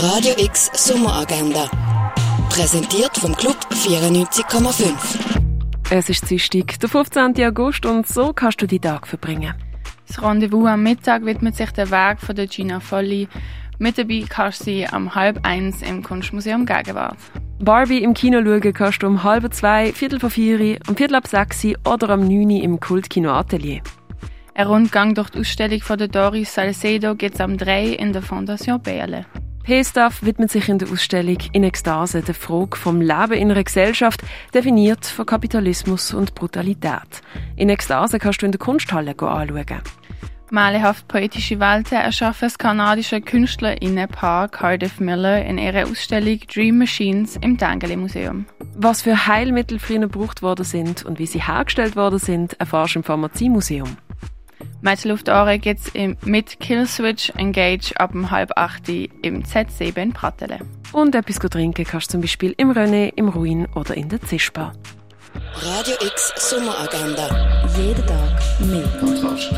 Radio X Sommeragenda. Präsentiert vom Club 94,5. Es ist Dienstag, der 15. August und so kannst du die Tag verbringen. Das Rendezvous am Mittag widmet sich der Weg von der Gina Folli. Mit dabei kannst du sie am halb eins im Kunstmuseum Gegenwart. Barbie im Kino schauen kannst du um halb zwei, viertel vor vier, um viertel ab sechs oder am neun im Kultkino Atelier. Ein Rundgang durch die Ausstellung von der Doris Salcedo gibt es am 3 in der Fondation Berle. P-Staff widmet sich in der Ausstellung in Ekstase der Frage vom Leben in einer Gesellschaft, definiert von Kapitalismus und Brutalität. In Ekstase kannst du in der Kunsthalle anschauen. Malehaft poetische Welten erschaffen das kanadische Künstlerinnenpaar Cardiff Miller in ihrer Ausstellung Dream Machines im Tangeli Museum. Was für Heilmittel früher gebraucht worden sind und wie sie hergestellt worden sind, erfährst du im Pharmaziemuseum. Metal auf die Ohren gibt es mit Killswitch Engage ab um halb acht im Z7 in Pratele. Und etwas trinken kannst du zum Beispiel im René, im Ruin oder in der Zischbar. Radio X Sommeragenda. Jeden Tag mehr. Kontrast.